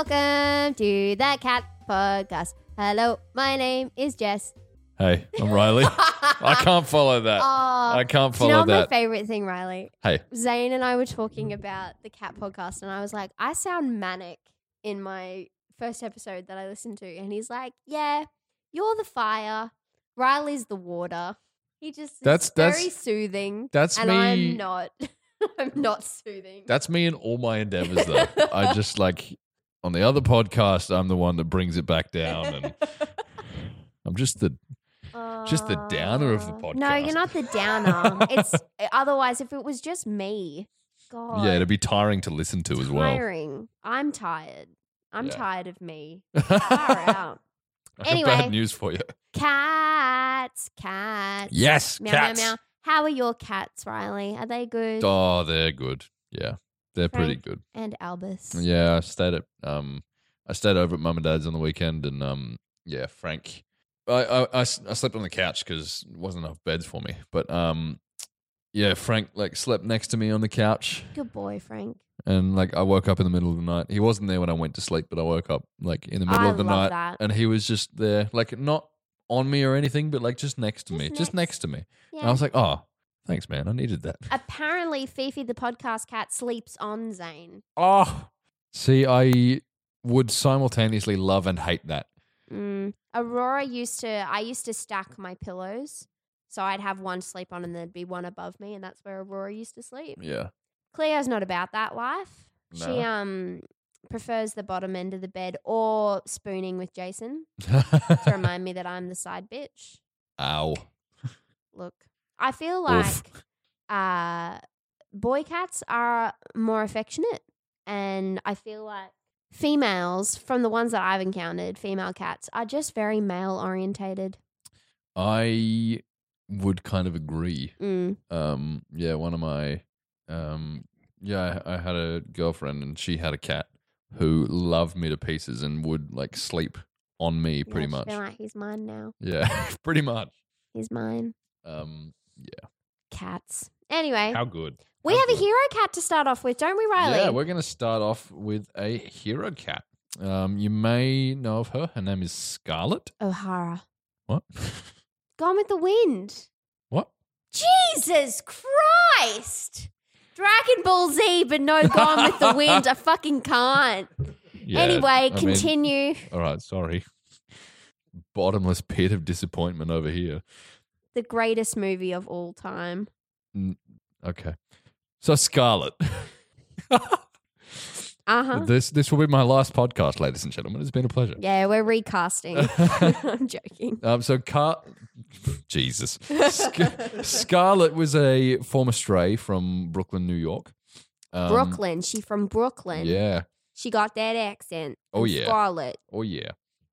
Welcome to the Cat Podcast. Hello, my name is Jess. Hey, I'm Riley. I can't follow that. Oh, I can't follow do you know what my favorite thing, Riley? Hey, Zane and I were talking about the Cat Podcast, and I was like, I sound manic in my first episode that I listened to. And he's like, Yeah, you're the fire, Riley's the water. He just that's- very soothing. that's and me- I'm not. I'm not soothing. that's me in all my endeavors, though. I just like on the other podcast, I'm the one that brings it back down, and I'm just the just the downer of the podcast. No, you're not the downer. it's eh, otherwise if it was just me. God. yeah, it'd be tiring to listen to as well. tiring. I'm tired. I'm Yeah. tired of me. Far out. Anyway. bad news for you. Cats, cats. Yes, meow, cats. meow, meow. How are your cats, Riley? Are they good? Oh, they're good. Yeah, they're pretty good. And Albus. Yeah, I stayed at um, I stayed over at mum and dad's on the weekend, and um, yeah, Frank, I I I slept on the couch because wasn't enough beds for me, but um, yeah, Frank like slept next to me on the couch, Good boy, Frank. and like I woke up in the middle of the night. He wasn't there when I went to sleep, but I woke up like in the middle I of the night, that. and he was just there, like not on me or anything, but like just next to Just me, just next. next to me. Yeah. And I was like, oh, thanks, man, I needed that. Apparently, Fifi the podcast cat sleeps on Zane. Oh, see, I would simultaneously love and hate that. Mm. Aurora used to. I used to stack my pillows, so I'd have one sleep on, and there'd be one above me, and that's where Aurora used to sleep. Yeah. Cleo's not about that life. She um prefers the bottom end of the bed or spooning with Jason to remind me that I'm the side bitch. Ow. Look, I feel like uh, boy cats are more affectionate, and I feel like females, from the ones that I've encountered, female cats are just very male orientated. I would kind of agree. Mm. Um, yeah, one of my, um, yeah, I, I had a girlfriend and she had a cat who loved me to pieces and would like sleep on me pretty Yeah, much. like, he's mine now. Yeah, pretty much. He's mine. Um, yeah. Cats. Anyway, How good. we how have a hero cat to start off with, don't we, Riley? Yeah, we're going to start off with a hero cat. Um, you may know of her. Her name is Scarlett. O'Hara. What? Gone with the Wind. what? Jesus Christ! Dragon Ball Z, but no Gone with the Wind. I fucking can't. Yeah, anyway, I mean- continue. All right, sorry. Bottomless pit of disappointment over here. The greatest movie of all time. Okay. So Scarlett. Uh huh. This this will be my last podcast, ladies and gentlemen. It's been a pleasure. Yeah, we're recasting. I'm joking. Um, so Car- Jesus, Sc- Scarlett was a former stray from Brooklyn, New York. Um, Brooklyn. She from Brooklyn. Yeah. She got that accent. Oh, yeah. Scarlett. Oh yeah.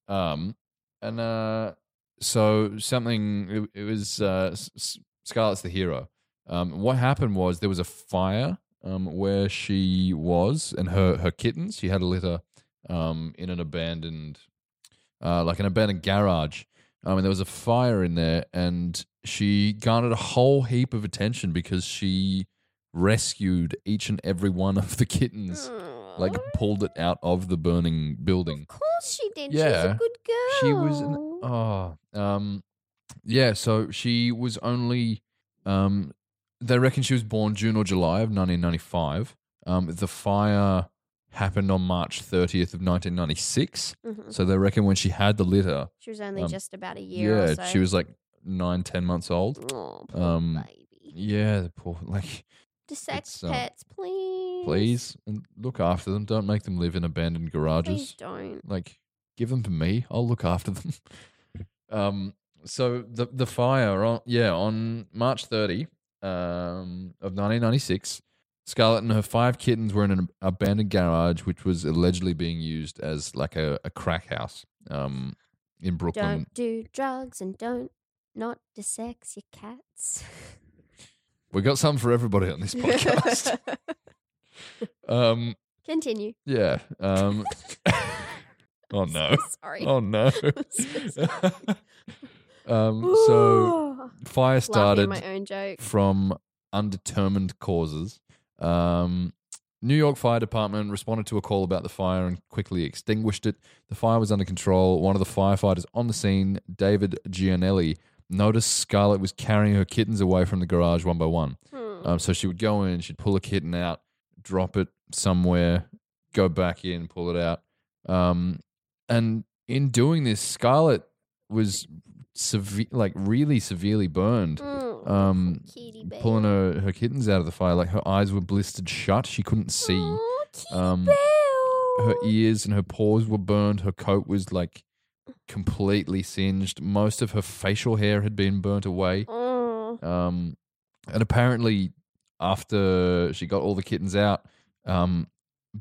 Um, and uh, so something. It, it was uh, Scarlett's the hero. Um, what happened was there was a fire um, where she was and her her kittens. She had a litter um, in an abandoned, uh, like an abandoned garage. Um, and there was a fire in there, and she garnered a whole heap of attention because she rescued each and every one of the kittens. Like pulled it out of the burning building. Of course she did. She's a Yeah. good girl. She was an, oh um yeah, so she was only um they reckon she was born June or July of 1995. Um the fire happened on March 30th of 1996. Mhm. So they reckon when she had the litter, She was only um, just about a year yeah, so. she was like nine, ten months old. Oh, poor um, baby. Yeah, the poor like sex um, pets, please. please and look after them. Don't make them live in abandoned Please garages. don't. Like give them to me. I'll look after them. um, so the the fire on yeah on March 30 um, of 1996, Scarlett and her five kittens were in an abandoned garage, which was allegedly being used as like a, a crack house um, in Brooklyn. Don't do drugs and don't not to sex your cats. We got some for everybody on this podcast. um, Continue. yeah. Um, oh no. Sorry. Oh no. so um, so fire started my own joke. from undetermined causes. Um, New York Fire Department responded to a call about the fire and quickly extinguished it. The fire was under control. One of the firefighters on the scene, David Giannelli, noticed Scarlett was carrying her kittens away from the garage one by one. Hmm. Um, so she would go in, she'd pull a kitten out, drop it somewhere, go back in, pull it out. Um, and in doing this, Scarlett was severe, like really severely burned. Mm. Um, pulling her, her kittens out of the fire. Like her eyes were blistered shut. She couldn't see. Aw, kitty Um. Her ears and her paws were burned. Her coat was like completely singed. Most of her facial hair had been burnt away. Oh. Um, and apparently, after she got all the kittens out, um,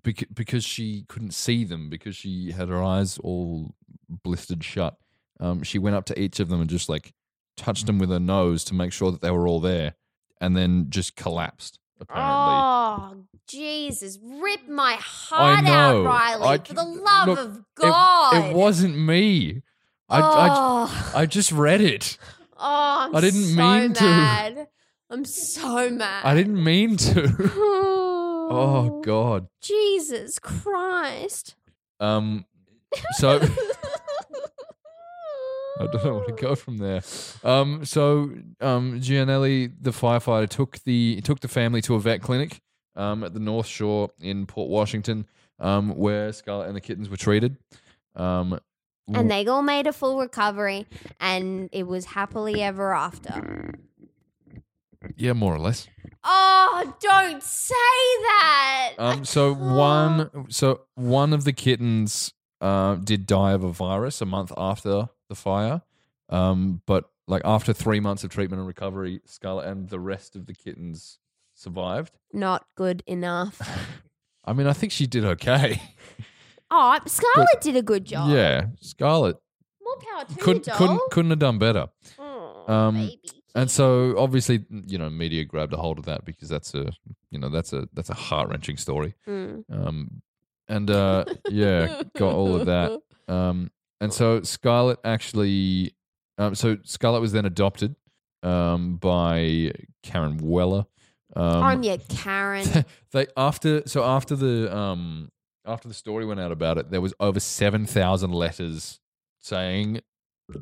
bec- because she couldn't see them, because she had her eyes all blistered shut, um, she went up to each of them and just like touched them with her nose to make sure that they were all there, and then just collapsed. Apparently, Oh, Jesus. Rip my heart out, Riley. I- for the love look, of God. it, wasn't me. I, I, oh. I just read it. oh, I'm I didn't so mean to. mad. I'm so mad. I didn't mean to. Oh, oh God. Jesus Christ. Um. So. I don't know where to go from there. Um, so um, Giannelli, the firefighter, took the took the family to a vet clinic um, at the North Shore in Port Washington, um, where Scarlett and the kittens were treated. Um, And they all made a full recovery, and it was happily ever after. yeah, more or less. Oh, don't say that. Um, so one, so one of the kittens uh, did die of a virus a month after the fire. Um, but like after three months of treatment and recovery, Scarlett and the rest of the kittens survived. Not good enough. I mean, I think she did okay. Oh, Scarlett did a good job. yeah, Scarlett More power to couldn't you, doll. couldn't couldn't have done better. Oh, Um, baby. And so obviously, you know, media grabbed a hold of that because that's a you know that's a that's a heart wrenching story. Mm. Um, and uh, yeah, got all of that. Um, and so Scarlett actually, um, so Scarlett was then adopted um, by Karen Weller. Um, I'm your Karen. they after so after the um after the story went out about it, there was over seven thousand letters saying,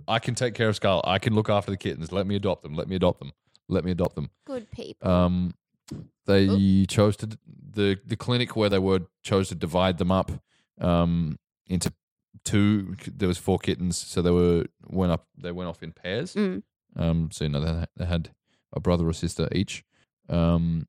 "I can take care of Scarlett. I can look after the kittens. Let me adopt them. Let me adopt them. Let me adopt them." Good people. Um, they chose to the the clinic where they were chose to divide them up um, into two. There was four kittens, so they were went up. They went off in pairs. Mm. Um, so you know they, they had a brother or sister each, um,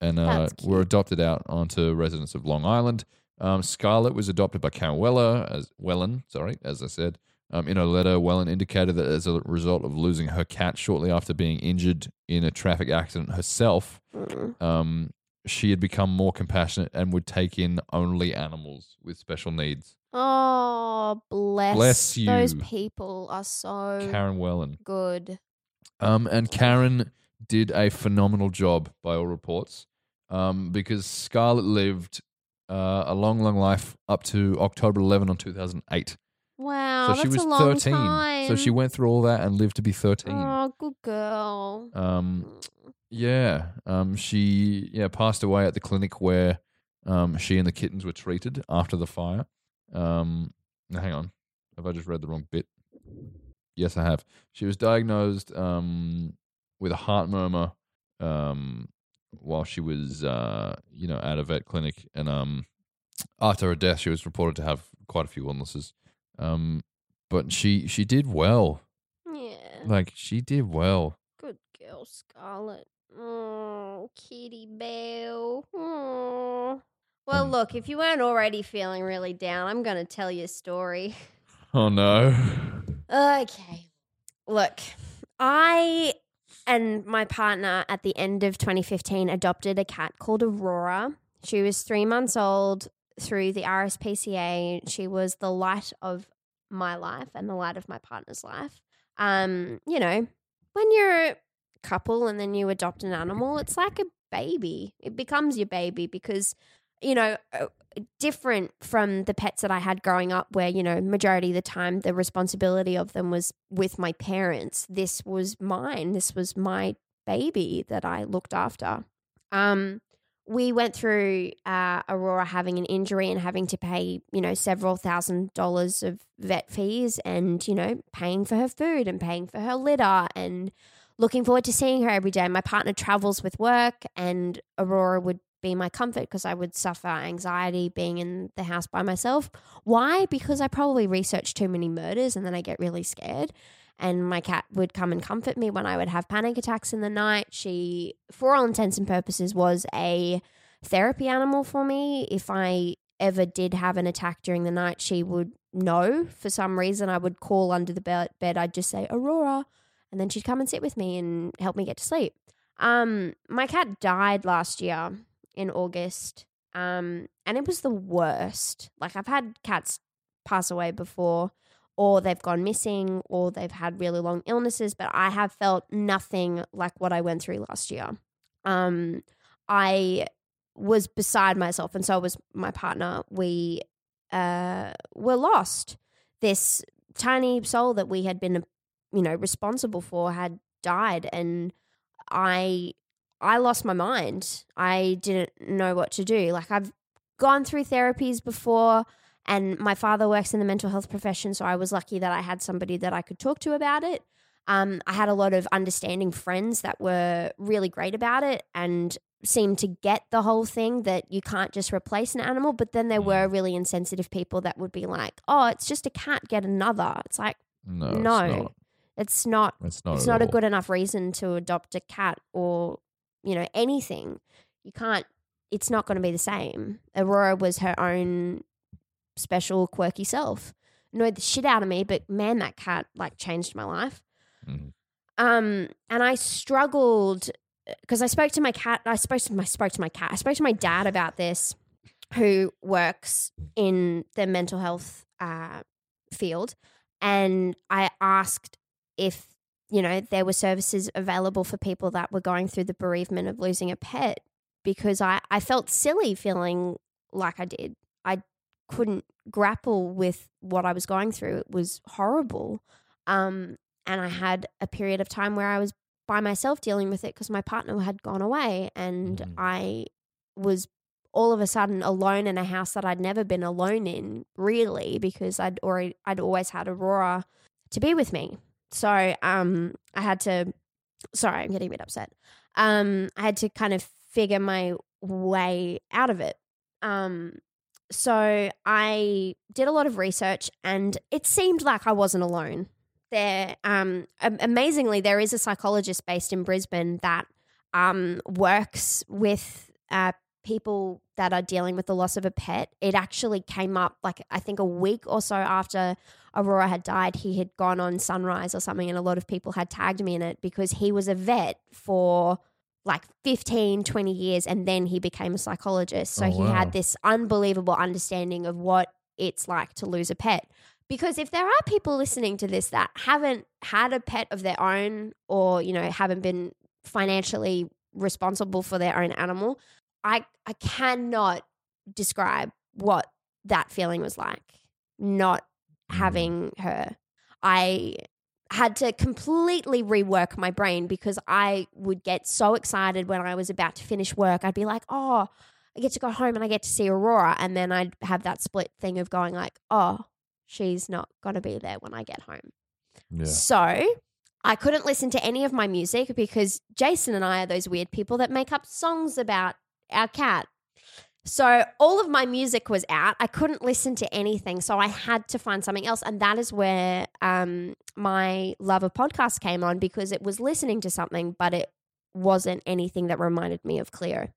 and uh, were adopted out onto residents of Long Island. Um, Scarlett was adopted by Karen Weller as Wellen. Sorry, as I said. Um, in a letter, Wellen indicated that as a result of losing her cat shortly after being injured in a traffic accident herself, Mm. um, she had become more compassionate and would take in only animals with special needs. Oh, bless. Bless you. Those people are so Karen Wellen. good. Um, and Karen did a phenomenal job by all reports um, because Scarlett lived uh, a long, long life up to October 11 on 2008. Wow, so that's she was a long 13. time. So she went through all that and lived to be 13. Oh, good girl. Um, yeah. Um, she yeah passed away at the clinic where um, she and the kittens were treated after the fire. Um, hang on, have I just read the wrong bit? Yes, I have. She was diagnosed um, with a heart murmur um, while she was uh, you know at a vet clinic, and um, after her death, she was reported to have quite a few illnesses. Um, but she she did well. Yeah. Like she did well. Good girl, Scarlett. Oh, kitty bell. Oh. Well, Um, look, if you weren't already feeling really down, I'm going to tell you a story. Oh no. Okay. Look, I and my partner at the end of 2015 adopted a cat called Aurora. She was three months old through the RSPCA. She was the light of my life and the light of my partner's life. Um, you know, when you're a couple and then you adopt an animal, it's like a baby. It becomes your baby because, you know, uh, different from the pets that I had growing up, where, you know, majority of the time the responsibility of them was with my parents. This was mine. This was my baby that I looked after. Um, we went through uh, Aurora having an injury and having to pay, you know, several thousand dollars of vet fees and, you know, paying for her food and paying for her litter and looking forward to seeing her every day. My partner travels with work and Aurora would be my comfort because I would suffer anxiety being in the house by myself. Why? Because I probably researched too many murders and then I get really scared. And my cat would come and comfort me when I would have panic attacks in the night. She, for all intents and purposes, was a therapy animal for me. If I ever did have an attack during the night, she would know for some reason. I would call under the bed, I'd just say, Aurora. And then she'd come and sit with me and help me get to sleep. Um, my cat died last year in August. Um, and it was the worst. Like I've had cats pass away before, or they've gone missing, or they've had really long illnesses, but I have felt nothing like what I went through last year. Um, I was beside myself, and so was my partner. We uh, were lost. This tiny soul that we had been, you know, responsible for had died, and I I lost my mind. I didn't know what to do. Like I've gone through therapies before and my father works in the mental health profession, so I was lucky that I had somebody that I could talk to about it. Um, I had a lot of understanding friends that were really great about it and seemed to get the whole thing that you can't just replace an animal. But then there were really insensitive people that would be like, "Oh, it's just a cat, get another." It's like, No. no, It's not. it's not It's not. it's not a all. good enough reason to adopt a cat or you know anything you can't it's not going to be the same aurora was her own special quirky self. Annoyed the shit out of me but man that cat like changed my life. Mhm. um and i struggled because i spoke to my cat i spoke to my spoke to my cat i spoke to my dad about this who works in the mental health uh, field. And i asked if you know there were services available for people that were going through the bereavement of losing a pet because i i felt silly feeling like i did. I couldn't grapple with what i was going through it was horrible um and i had a period of time where i was by myself dealing with it because my partner had gone away and Mhm. i was all of a sudden alone in a house that I'd never been alone in really because I'd already I'd always had Aurora to be with me. So um I had to sorry, I'm getting a bit upset. Um I had to kind of figure my way out of it. Um so I did a lot of research and it seemed like I wasn't alone. There um amazingly there is a psychologist based in Brisbane that um works with uh people that are dealing with the loss of a pet. It actually came up like I think a week or so after Aurora had died, he had gone on Sunrise or something, and a lot of people had tagged me in it because he was a vet for like 15, 20 years, and then he became a psychologist. So Oh, he wow. had this unbelievable understanding of what it's like to lose a pet. Because if there are people listening to this that haven't had a pet of their own or, you know, haven't been financially responsible for their own animal, I I cannot describe what that feeling was like. Not Mm. having her. I had to completely rework my brain because I would get so excited when I was about to finish work. I'd be like, "Oh, I get to go home and I get to see Aurora," and then I'd have that split thing of going like, "Oh, she's not going to be there when I get home." Yeah. So I couldn't listen to any of my music because Jason and I are those weird people that make up songs about our cat. So all of my music was out. I couldn't listen to anything. So I had to find something else. And that is where um, my love of podcasts came on because it was listening to something, but it wasn't anything that reminded me of Cleo.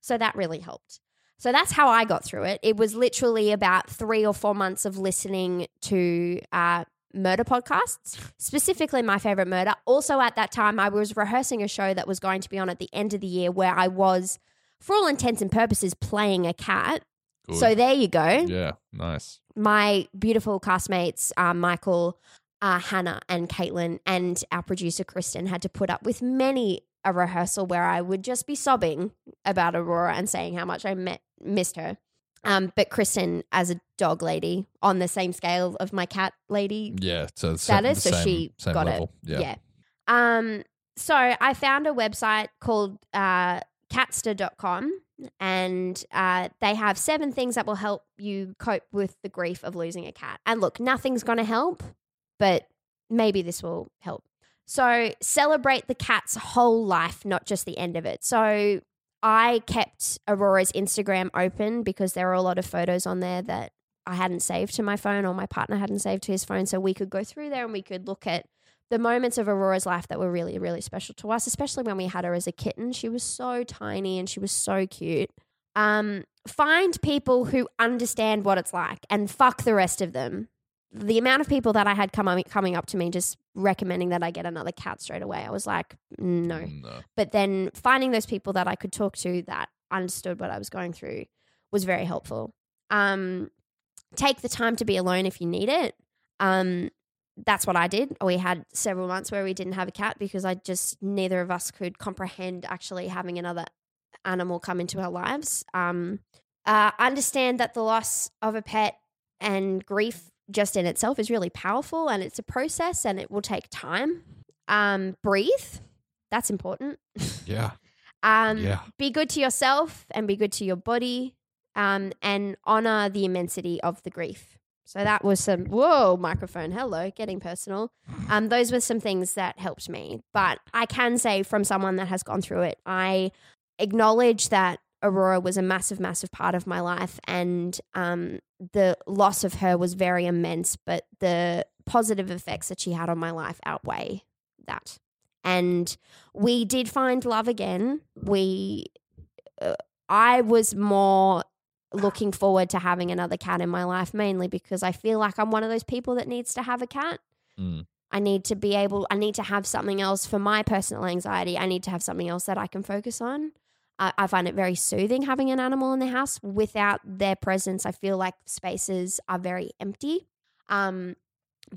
So that really helped. So that's how I got through it. It was literally about three or four months of listening to uh, murder podcasts, specifically my favorite murder. Also, at that time, I was rehearsing a show that was going to be on at the end of the year where I was, for all intents and purposes, playing a cat. Good. So there you go. yeah, nice. My beautiful castmates, um, Michael, uh, Hannah, and Caitlin, and our producer, Kristen, had to put up with many a rehearsal where I would just be sobbing about Aurora and saying how much I met, missed her. Um, but Kristen, as a dog lady, on the same scale of my cat lady Yeah, so status, the so she same got level. it. Yeah. Um, so I found a website called uh, catster.com and uh, they have seven things that will help you cope with the grief of losing a cat. And look, nothing's going to help, but maybe this will help. So celebrate the cat's whole life, not just the end of it. So I kept Aurora's Instagram open because there were a lot of photos on there that I hadn't saved to my phone or my partner hadn't saved to his phone. So we could go through there and we could look at the moments of Aurora's life that were really, really special to us, especially when we had her as a kitten. She was so tiny and she was so cute. Um, find people who understand what it's like and fuck the rest of them. The amount of people that I had come coming up to me just recommending that I get another cat straight away, I was like, no. No. But then finding those people that I could talk to that understood what I was going through was very helpful. Um, take the time to be alone if you need it. Um, that's what I did. We had several months where we didn't have a cat because I just neither of us could comprehend actually having another animal come into our lives. Um, uh, understand that the loss of a pet and grief just in itself is really powerful and it's a process and it will take time. Um, breathe. That's important. Yeah. Um, Yeah. Be good to yourself and be good to your body um, and honor the immensity of the grief. So that was some, whoa, microphone, hello, getting personal. Um, those were some things that helped me. But I can say from someone that has gone through it, I acknowledge that Aurora was a massive, massive part of my life. And um, the loss of her was very immense, but the positive effects that she had on my life outweigh that. And we did find love again. We, uh, I was more looking forward to having another cat in my life, mainly because I feel like I'm one of those people that needs to have a cat. Mm. I need to be able, I need to have something else for my personal anxiety. I need to have something else that I can focus on. I, I find it very soothing having an animal in the house. Without their presence, I feel like spaces are very empty. Um,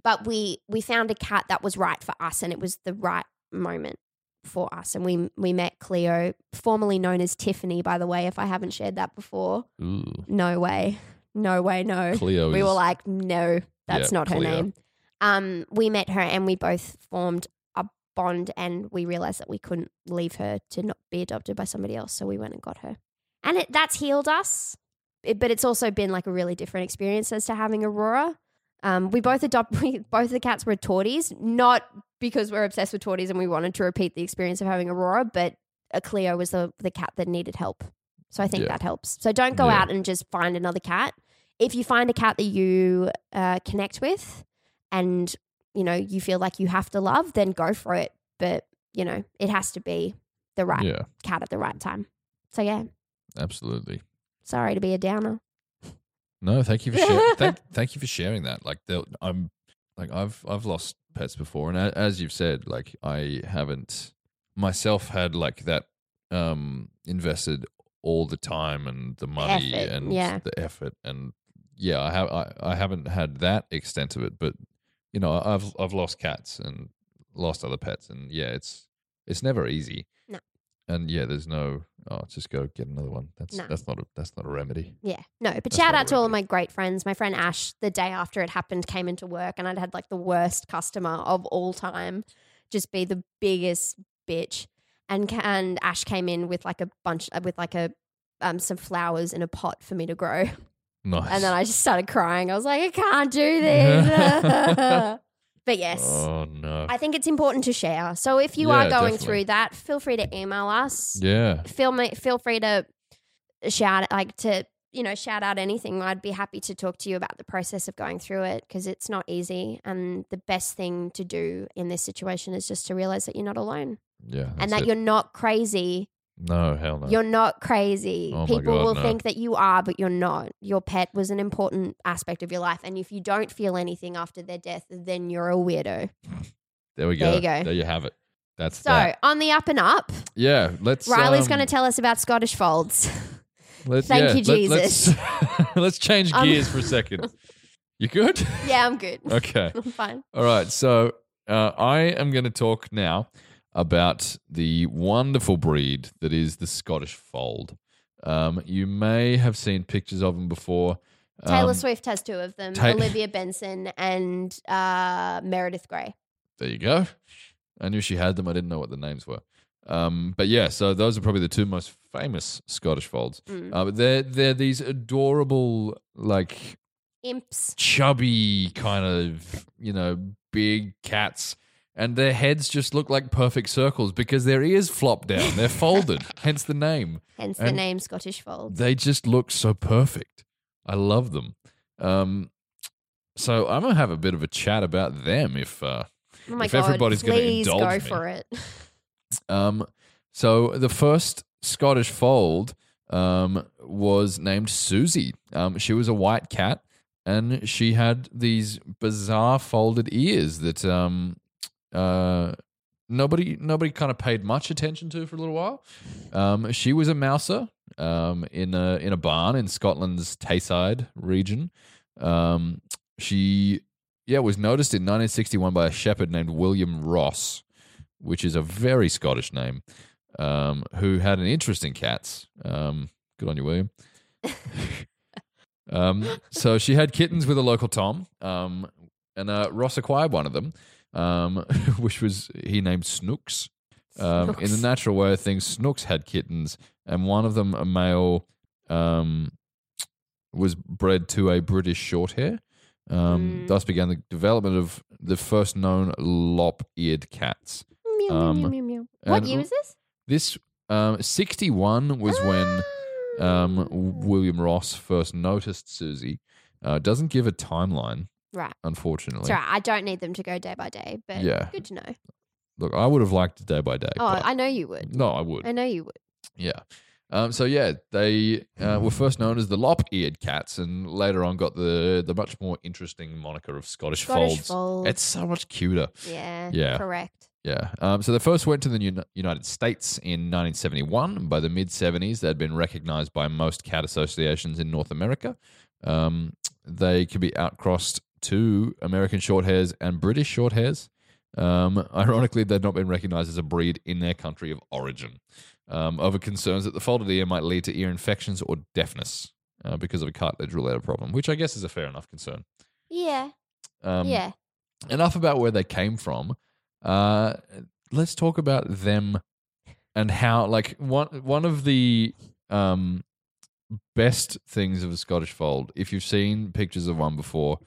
but we we found a cat that was right for us, and it was the right moment for us. And we we met Cleo, formerly known as Tiffany, by the way. If I haven't shared that before, Ooh. no way, no way, no Cleo we is were like, no, that's Yeah, not her Cleo. name. Um, we met her and we both formed a bond, and we realized that we couldn't leave her to not be adopted by somebody else, so we went and got her, and it, that's healed us. It- but it's also been like a really different experience as to having Aurora. Um, we both adopt. We, both the cats were torties, not because we're obsessed with torties and we wanted to repeat the experience of having Aurora, but a Cleo was the the cat that needed help. So I think Yeah. that helps. So don't go Yeah. out and just find another cat. If you find a cat that you uh, connect with, and you know you feel like you have to love, then go for it. But you know it has to be the right Yeah, cat at the right time. So yeah, absolutely. sorry to be a downer. No, thank you for sharing. thank, thank you for sharing that. Like, I'm like I've I've lost pets before, and a- as you've said, like I haven't myself had like that um invested all the time and the money effort, and yeah. the effort and yeah, I have I, I haven't had that extent of it, but you know, I've I've lost cats and lost other pets, and yeah, it's it's never easy. No. And yeah, there's no oh, just go get another one. That's No. that's not a that's not a remedy. Yeah, no, but That's shout not out to all of my great friends. My friend Ash, the day after it happened, came into work and I'd had like the worst customer of all time just be the biggest bitch. And, ca- and Ash came in with like a bunch, uh, with like a, um, some flowers in a pot for me to grow. Nice. And then I just started crying. I was like, I can't do this. but yes. Oh no. I think it's important to share. So if you Yeah, are going definitely. through that, feel free to email us yeah. feel me, feel free to shout like to you know shout out anything i'd be happy to talk to you about the process of going through it because it's not easy and the best thing to do in this situation is just to realize that you're not alone Yeah. and that it. you're not crazy No, hell no. You're not crazy. Oh People God, will no. think that you are, but you're not. Your pet was an important aspect of your life. And if you don't feel anything after their death, then you're a weirdo. there we go. there you go. There you have it. That's So, that. on the up and up, Yeah, let's. Riley's um, going to tell us about Scottish folds. Let's, Thank yeah, you, Jesus. let's, let's change Um, gears for a second. You good? yeah, I'm good. Okay. I'm fine. All right. So uh, I am going to talk now about the wonderful breed that is the Scottish Fold. Um, you may have seen pictures of them before. Taylor Um, Swift has two of them Ta- Olivia Benson and uh, Meredith Grey. There you go. I knew she had them. I didn't know what the names were. Um, but yeah, so those are probably the two most famous Scottish folds. Mm. Uh, they're they're these adorable, like Imps. chubby kind of you know big cats and their heads just look like perfect circles because their ears flop down they're folded hence the name Hence the name Scottish Fold. they just look so perfect i love them um so i'm gonna have a bit of a chat about them if uh Oh if God. everybody's gonna please indulge go me. for it. Um, so the first Scottish fold um, was named Susie. Um, she was a white cat, and she had these bizarre folded ears that um, uh, nobody nobody kind of paid much attention to for a little while. Um, she was a mouser um, in a in a barn in Scotland's Tayside region. Um, she yeah was noticed in 1961 by a shepherd named William Ross which is a very Scottish name, um, who had an interest in cats. Um, good on you, William. um, so she had kittens with a local Tom, um, and uh, Ross acquired one of them, um, which was he named Snooks. Um, in the natural way of things, Snooks had kittens, and one of them, a male, um, was bred to a British Shorthair. Um, Mm. Thus began the development of the first known lop-eared cats. Meow, Um, meow, meow, meow. What year was this? This um, 61 was when um, Ah. William Ross first noticed Susie. Uh, doesn't give a timeline, Right. unfortunately. It's all right. I don't need them to go day by day, but Yeah. good to know. Look, I would have liked it day by day. Oh, but I know you would. no, I would. I know you would. Yeah. Um, so yeah, they uh, were first known as the lop-eared cats, and later on got the the much more interesting moniker of Scottish, Scottish folds. folds. It's so much cuter. yeah. Yeah. Correct. Yeah. Um, so they first went to the Uni- United States in 1971. By the mid 70s, they'd been recognized by most cat associations in North America. Um, they could be outcrossed to American Shorthairs and British Shorthairs. Um, ironically, they've not been recognized as a breed in their country of origin. Um, over concerns that the folded ear might lead to ear infections or deafness uh, because of a cartilage related problem, which I guess is a fair enough concern. Yeah. Um, yeah. enough about where they came from. Uh, let's talk about them and how, like, one one of the um, best things of a Scottish fold. If you've seen pictures of one before,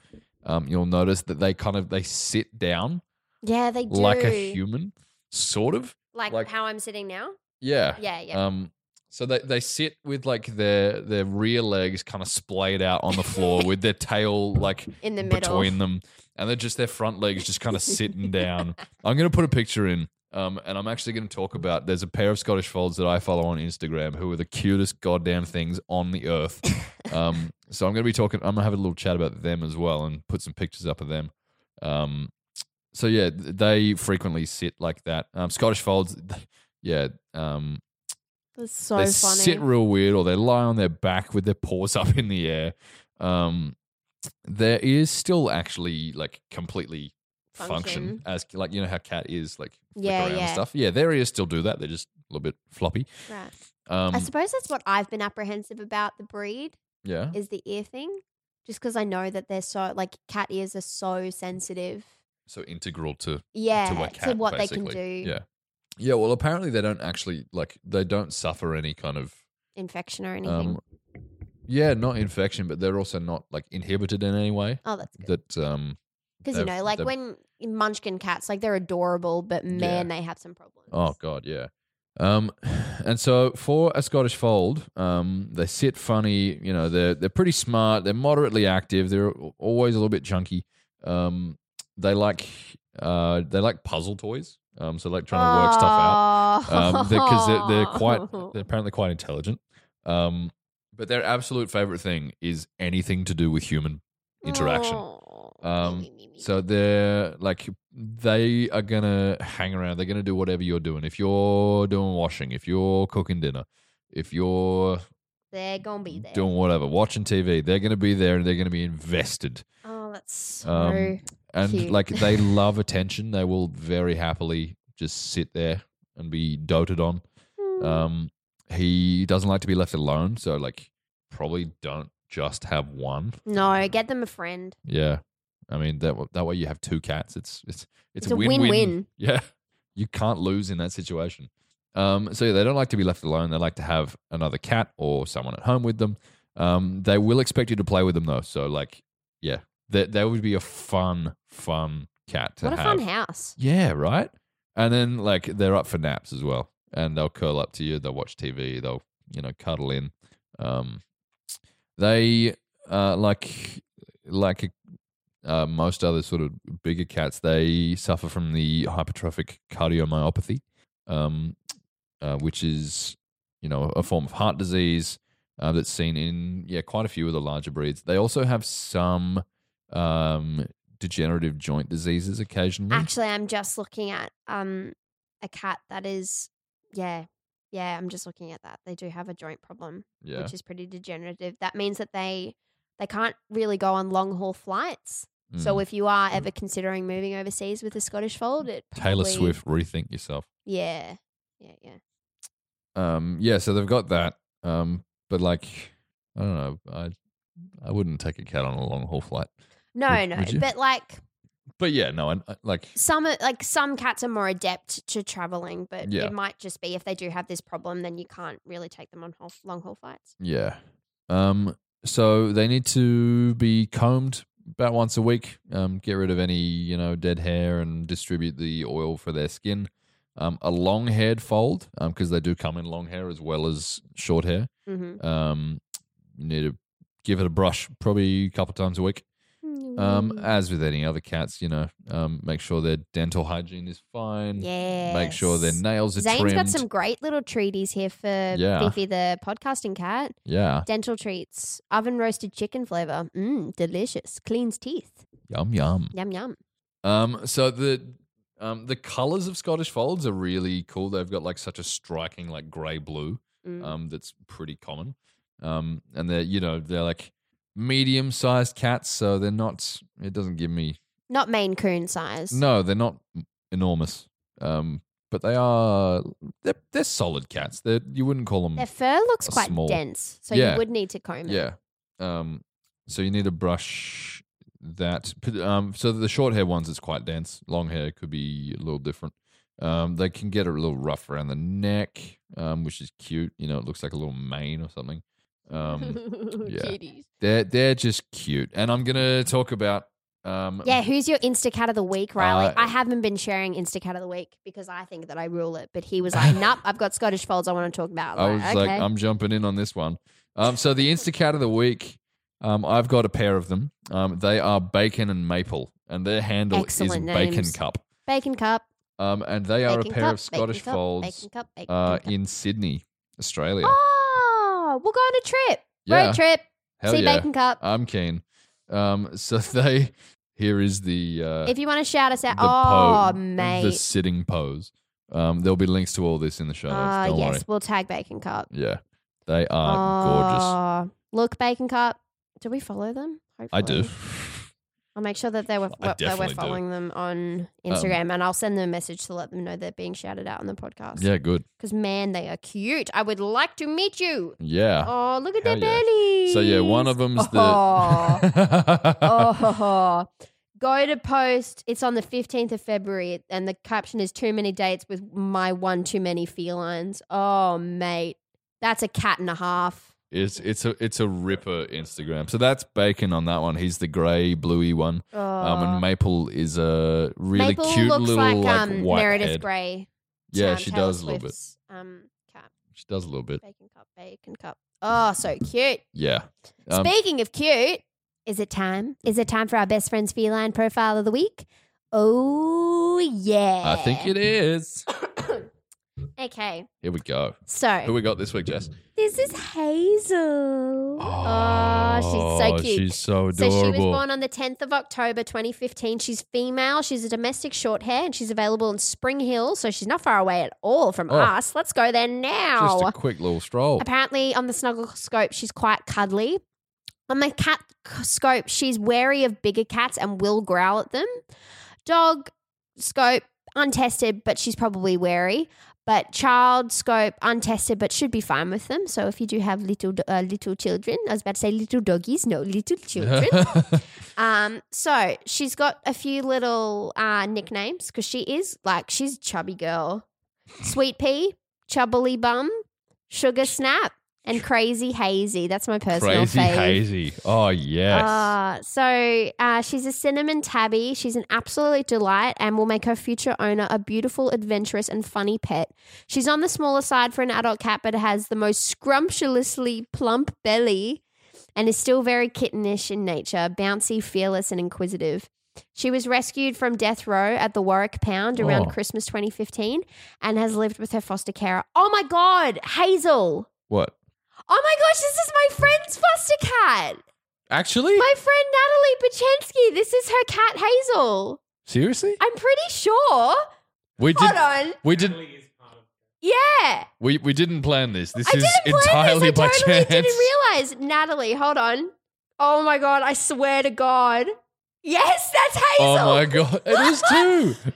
um, you'll notice that they kind of they sit down Yeah, they do. like a human, sort of. Like, like- how I'm sitting now? Yeah. Yeah, yeah. Um, so they, they sit with like their their rear legs kind of splayed out on the floor with their tail like In the middle. between them, and they're just their front legs just kind of sitting down. I'm going to put a picture in, um, and I'm actually going to talk about. There's a pair of Scottish folds that I follow on Instagram who are the cutest goddamn things on the earth. Um, so I'm going to be talking. I'm going to have a little chat about them as well and put some pictures up of them. Um, so yeah, they frequently sit like that. Um, Scottish folds, yeah. Um, That's so they funny. sit real weird or they lie on their back with their paws up in the air. Um, their ears still actually like completely function, Function. as like you know how cat is like Yeah, around and stuff. Yeah, their ears still do that. They're just a little bit floppy. right. Um, I suppose that's what I've been apprehensive about the breed yeah, is the ear thing. Just because I know that they're so like cat ears are so sensitive. so integral to Yeah, to cat, what basically. they can do. Yeah, yeah. Well, apparently they don't actually like they don't suffer any kind of Infection or anything. um, yeah, not infection, but they're also not like inhibited in any way. oh, that's good. That um, Because you know, like when Munchkin cats, like they're adorable, but man, they have some problems. Oh God, yeah. Um, and so for a Scottish fold, um, they sit funny. You know, they're they're pretty smart. They're moderately active. They're always a little bit chunky. Um, they like uh they like puzzle toys. Um, so like trying to work stuff out because they're, they're quite they're apparently quite intelligent. Um, but their absolute favorite thing is anything to do with human interaction. Um, So they're like they are gonna hang around. They're gonna do whatever you're doing. If you're doing washing, if you're cooking dinner, if you're they're gonna be there. doing whatever, watching TV, they're gonna be there and they're gonna be invested. oh, that's so. Um, And Cute. like they love attention. They will very happily just sit there and be doted on. Hmm. Um, he doesn't like to be left alone, so like probably don't just have one. no, get them a friend. Yeah, I mean that that way you have two cats. It's it's it's, It's a win-win. Yeah, you can't lose in that situation. Um, so yeah, they don't like to be left alone. They like to have another cat or someone at home with them. Um, they will expect you to play with them though. So like, yeah, that that would be a fun fun cat to What a have. fun house. Yeah, right. And then like they're up for naps as well, and they'll curl up to you. They'll watch TV. They'll you know cuddle in. Um, they uh like like uh, most other sort of bigger cats. They suffer from the hypertrophic cardiomyopathy, um, uh, which is you know a form of heart disease uh, that's seen in yeah quite a few of the larger breeds. They also have some um degenerative joint diseases occasionally. Actually, I'm just looking at um a cat that is yeah. Yeah, I'm just looking at that. They do have a joint problem, yeah. which is pretty degenerative. That means that they they can't really go on long haul flights. So Mm. if you are ever considering moving overseas with a Scottish fold, it Taylor probably- Swift, rethink yourself. Yeah. Yeah, yeah. Um, yeah, so they've got that. Um, but like, I don't know, I I wouldn't take a cat on a long haul flight. No, Would- no. would you? But like But yeah, no, I, I- like some are- like some cats are more adept to traveling, but Yeah. it might just be if they do have this problem, then you can't really take them on whole, long haul flights. yeah. Um, so they need to be combed about once a week. Um, get rid of any you know dead hair and distribute the oil for their skin. Um, a long haired fold, um, because they do come in long hair as well as short hair. Mm-hmm. Um, you need to give it a brush probably a couple times a week. Um, as with any other cats, you know, um, make sure their dental hygiene is fine. yeah. Make sure their nails are Zane's trimmed. got some great little treaties here for Yeah. Beefy the podcasting cat. yeah, Dental treats, oven roasted chicken flavor. Mmm, delicious. Cleans teeth. yum yum. Yum yum. Um, so the um the colors of Scottish folds are really cool. They've got like such a striking like grey blue. Mm. Um, that's pretty common. Um, and they're you know they're like medium sized cats, so they're not. It doesn't give me Not Maine Coon size. no, they're not enormous. Um, but they are they're they're solid cats. They you wouldn't call them Their fur looks a quite small- dense, so Yeah. you would need to comb it. Yeah. Um. So you need to brush that. P- Um. So the short hair ones is quite dense. Long hair could be a little different. Um. They can get a little rough around the neck. Um. Which is cute. You know, it looks like a little mane or something. Um. yeah. Cuties. they're they're just cute. And I'm gonna talk about. Um. Yeah, who's your Instacat of the week, Riley? Uh, I haven't been sharing Instacat of the week because I think that I rule it. But he was like, "Nope, I've got Scottish folds I want to talk about." I was like, like, okay. I'm jumping in on this one. Um, so the Instacat of the week, um, I've got a pair of them. Um, they are bacon and maple, and their handle Excellent is bacon cup. bacon cup, Um, and they are a pair cup, of Scottish bacon cup, folds bacon cup, bacon uh, in Sydney, Australia. Oh, we'll go on a trip, yeah, road trip. hell see yeah, bacon cup. I'm keen. Um, so they here is the uh, if you want to shout us out, oh po- mate, the sitting pose. Um, there'll be links to all this in the show notes. Ah, Don't yes, worry. we'll tag bacon cup. Yeah, they are gorgeous. Oh, Look, bacon cup. Do we follow them? I do. I'll make sure that they were definitely we're do. Um, following them on Instagram, and I'll send them a message to let them know they're being shouted out on the podcast. Yeah, good. because man, they are cute. I would like to meet you. Yeah. Oh, look at Hell their yeah. bellies. So yeah, one of them's Oh. the. oh, go to post. It's on the 15th of February, and the caption is too many dates with my one too many felines. Oh, mate. That's a cat and a half. It's it's a it's a ripper Instagram. So that's Bacon on that one. He's the grey bluey one. Oh. Um, and Maple is a really Maple cute looks little like, like, um, white Meredith head. Grey. Yeah, um, she Taylor does a little bit. Swift's, Um, cat. She does a little bit. Bacon cup, bacon cup. Oh, so cute. Yeah. Um, Speaking of cute, is it time? Is it time for our best friend's feline profile of the week? Oh yeah. I think it is. Okay, Here we go. so Who we got this week, Jess? this is Hazel. Oh, she's so cute. She's so So adorable. she was born on the 10th of October 2015. She's female. She's a domestic short hair and she's available in Spring Hill. So she's not far away at all from Oh. us. Let's go there now. Just a quick little stroll. Apparently, on the snuggle scope, she's quite cuddly. On the cat scope, she's wary of bigger cats and will growl at them. Dog scope, untested, but she's probably wary. But child scope, untested, but should be fine with them. So if you do have little uh, little children, I was about to say little doggies, no, little children. um, so she's got a few little uh, nicknames because she is like she's chubby girl, sweet pea, chubbly bum, sugar snap, and crazy hazy. That's my personal favorite. Crazy fave. hazy. Oh yes. Uh, so uh, she's a cinnamon tabby. She's an absolute delight and will make her future owner a beautiful, adventurous, and funny pet. She's on the smaller side for an adult cat, but has the most scrumptiously plump belly and is still very kittenish in nature, bouncy, fearless, and inquisitive. She was rescued from death row at the Warwick Pound around Oh. Christmas 2015 and has lived with her foster carer. Oh my God, Hazel! what? Oh my gosh, this is my friend's foster cat! Actually? My friend Natalie Pachensky. This is her cat Hazel. Seriously? I'm pretty sure. We Hold did. on. We did. Yeah. We we didn't plan this. This I is didn't plan entirely this. I by totally chance. didn't realize. Natalie, hold on. Oh my god, I swear to God. Yes, that's oh Hazel. Oh my god, it is too.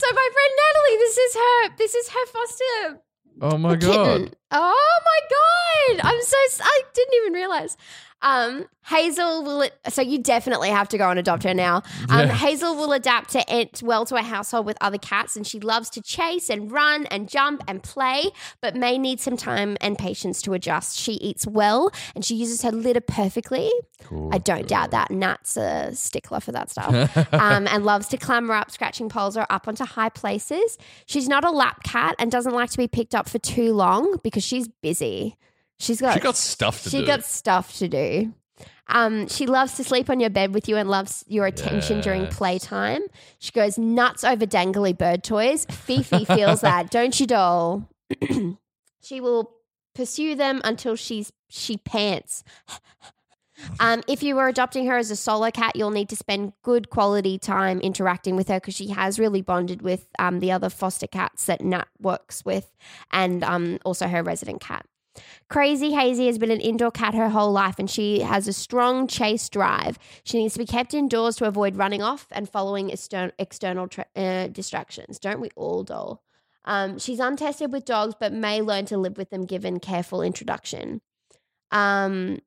So my friend Natalie, this is her. This is her foster oh my god. Oh my god! I'm so I didn't even realize. Um, Hazel will. So you definitely have to go and adopt her now. Um, Yeah. Hazel will adapt to it well to a household with other cats, and she loves to chase and run and jump and play, but may need some time and patience to adjust. She eats well and she uses her litter perfectly. Cool. I don't doubt that. Nat's a stickler for that stuff. um, and loves to clamber up, scratching poles or up onto high places. She's not a lap cat and doesn't like to be picked up for too long because she's busy. She's got she got stuff to she do. got stuff to do. Um, she loves to sleep on your bed with you and loves your attention during Yes. playtime. She goes nuts over dangly bird toys. Fifi feels that, don't you, doll? she will pursue them until she's she pants. Um, if you were adopting her as a solo cat, you'll need to spend good quality time interacting with her because she has really bonded with um, the other foster cats that Nat works with and um, also her resident cat. Crazy Hazy has been an indoor cat her whole life and she has a strong chase drive. She needs to be kept indoors to avoid running off and following extern- external tra- uh, distractions. Don't we all, doll? Um, she's untested with dogs but may learn to live with them given careful introduction. Um,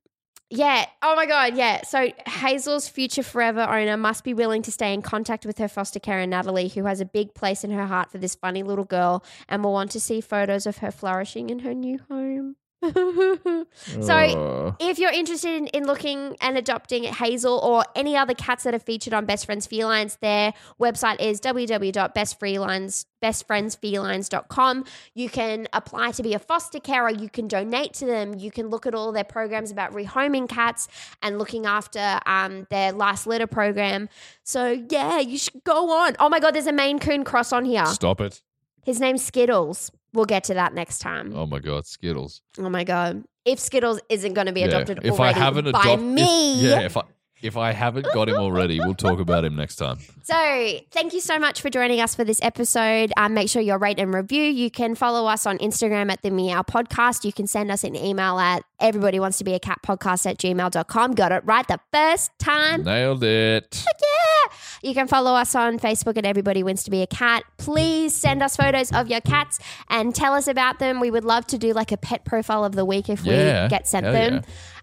yeah. Oh my God. Yeah. So Hazel's future forever owner must be willing to stay in contact with her foster carer, Natalie, who has a big place in her heart for this funny little girl and will want to see photos of her flourishing in her new home. so if you're interested in, in looking and adopting Hazel or any other cats that are featured on Best Friends Felines, their website is www.bestfriends bestfriendsfelines.com. You can apply to be a foster carer, you can donate to them, you can look at all their programs about rehoming cats and looking after um, their last litter program. So yeah, you should go on. Oh my god, there's a Maine Coon cross on here. Stop it. His name's Skittles. We'll get to that next time. Oh my god, Skittles. Oh my god! If Skittles isn't going to be Yeah. adopted If already I haven't by adopted, me, yeah, if I if I haven't got him already, we'll talk about him next time. So, thank you so much for joining us for this episode. Um, make sure you rate and review. You can follow us on Instagram at the Meow Podcast. You can send us an email at everybody wants to be a cat podcast at gmail.com. Got it right the first time. Nailed it. Yeah. You can follow us on Facebook at Everybody Wants to Be a Cat. Please send us photos of your cats and tell us about them. We would love to do like a pet profile of the week if Yeah. we get sent Hell them.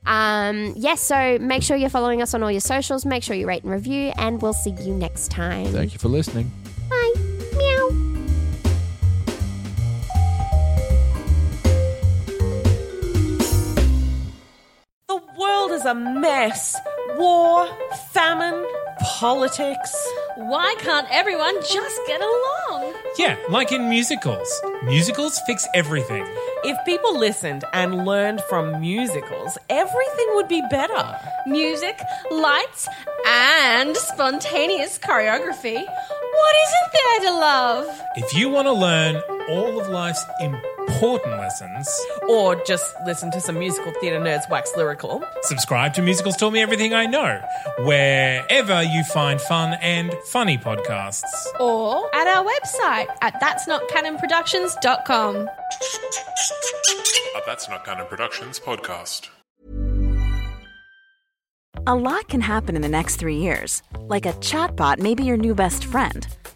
Um, yes, so make sure you're following us on all your socials. Make sure you rate and review, and we'll see you next time. Thank you for listening. Bye. Meow. World is a mess. War, famine, politics. Why can't everyone just get along? Yeah, like in musicals. Musicals fix everything. If people listened and learned from musicals, everything would be better. Music, lights, and spontaneous choreography. What isn't there to love? If you want to learn all of life's important lessons, Or just listen to some musical theatre nerds wax lyrical. subscribe to Musicals Taught Me Everything I Know, wherever you find fun and funny podcasts. Or at our website at that'snotcanonproductions.com. A That's Not Canon Productions podcast. A lot can happen in the next three years. Like a chatbot may be your new best friend.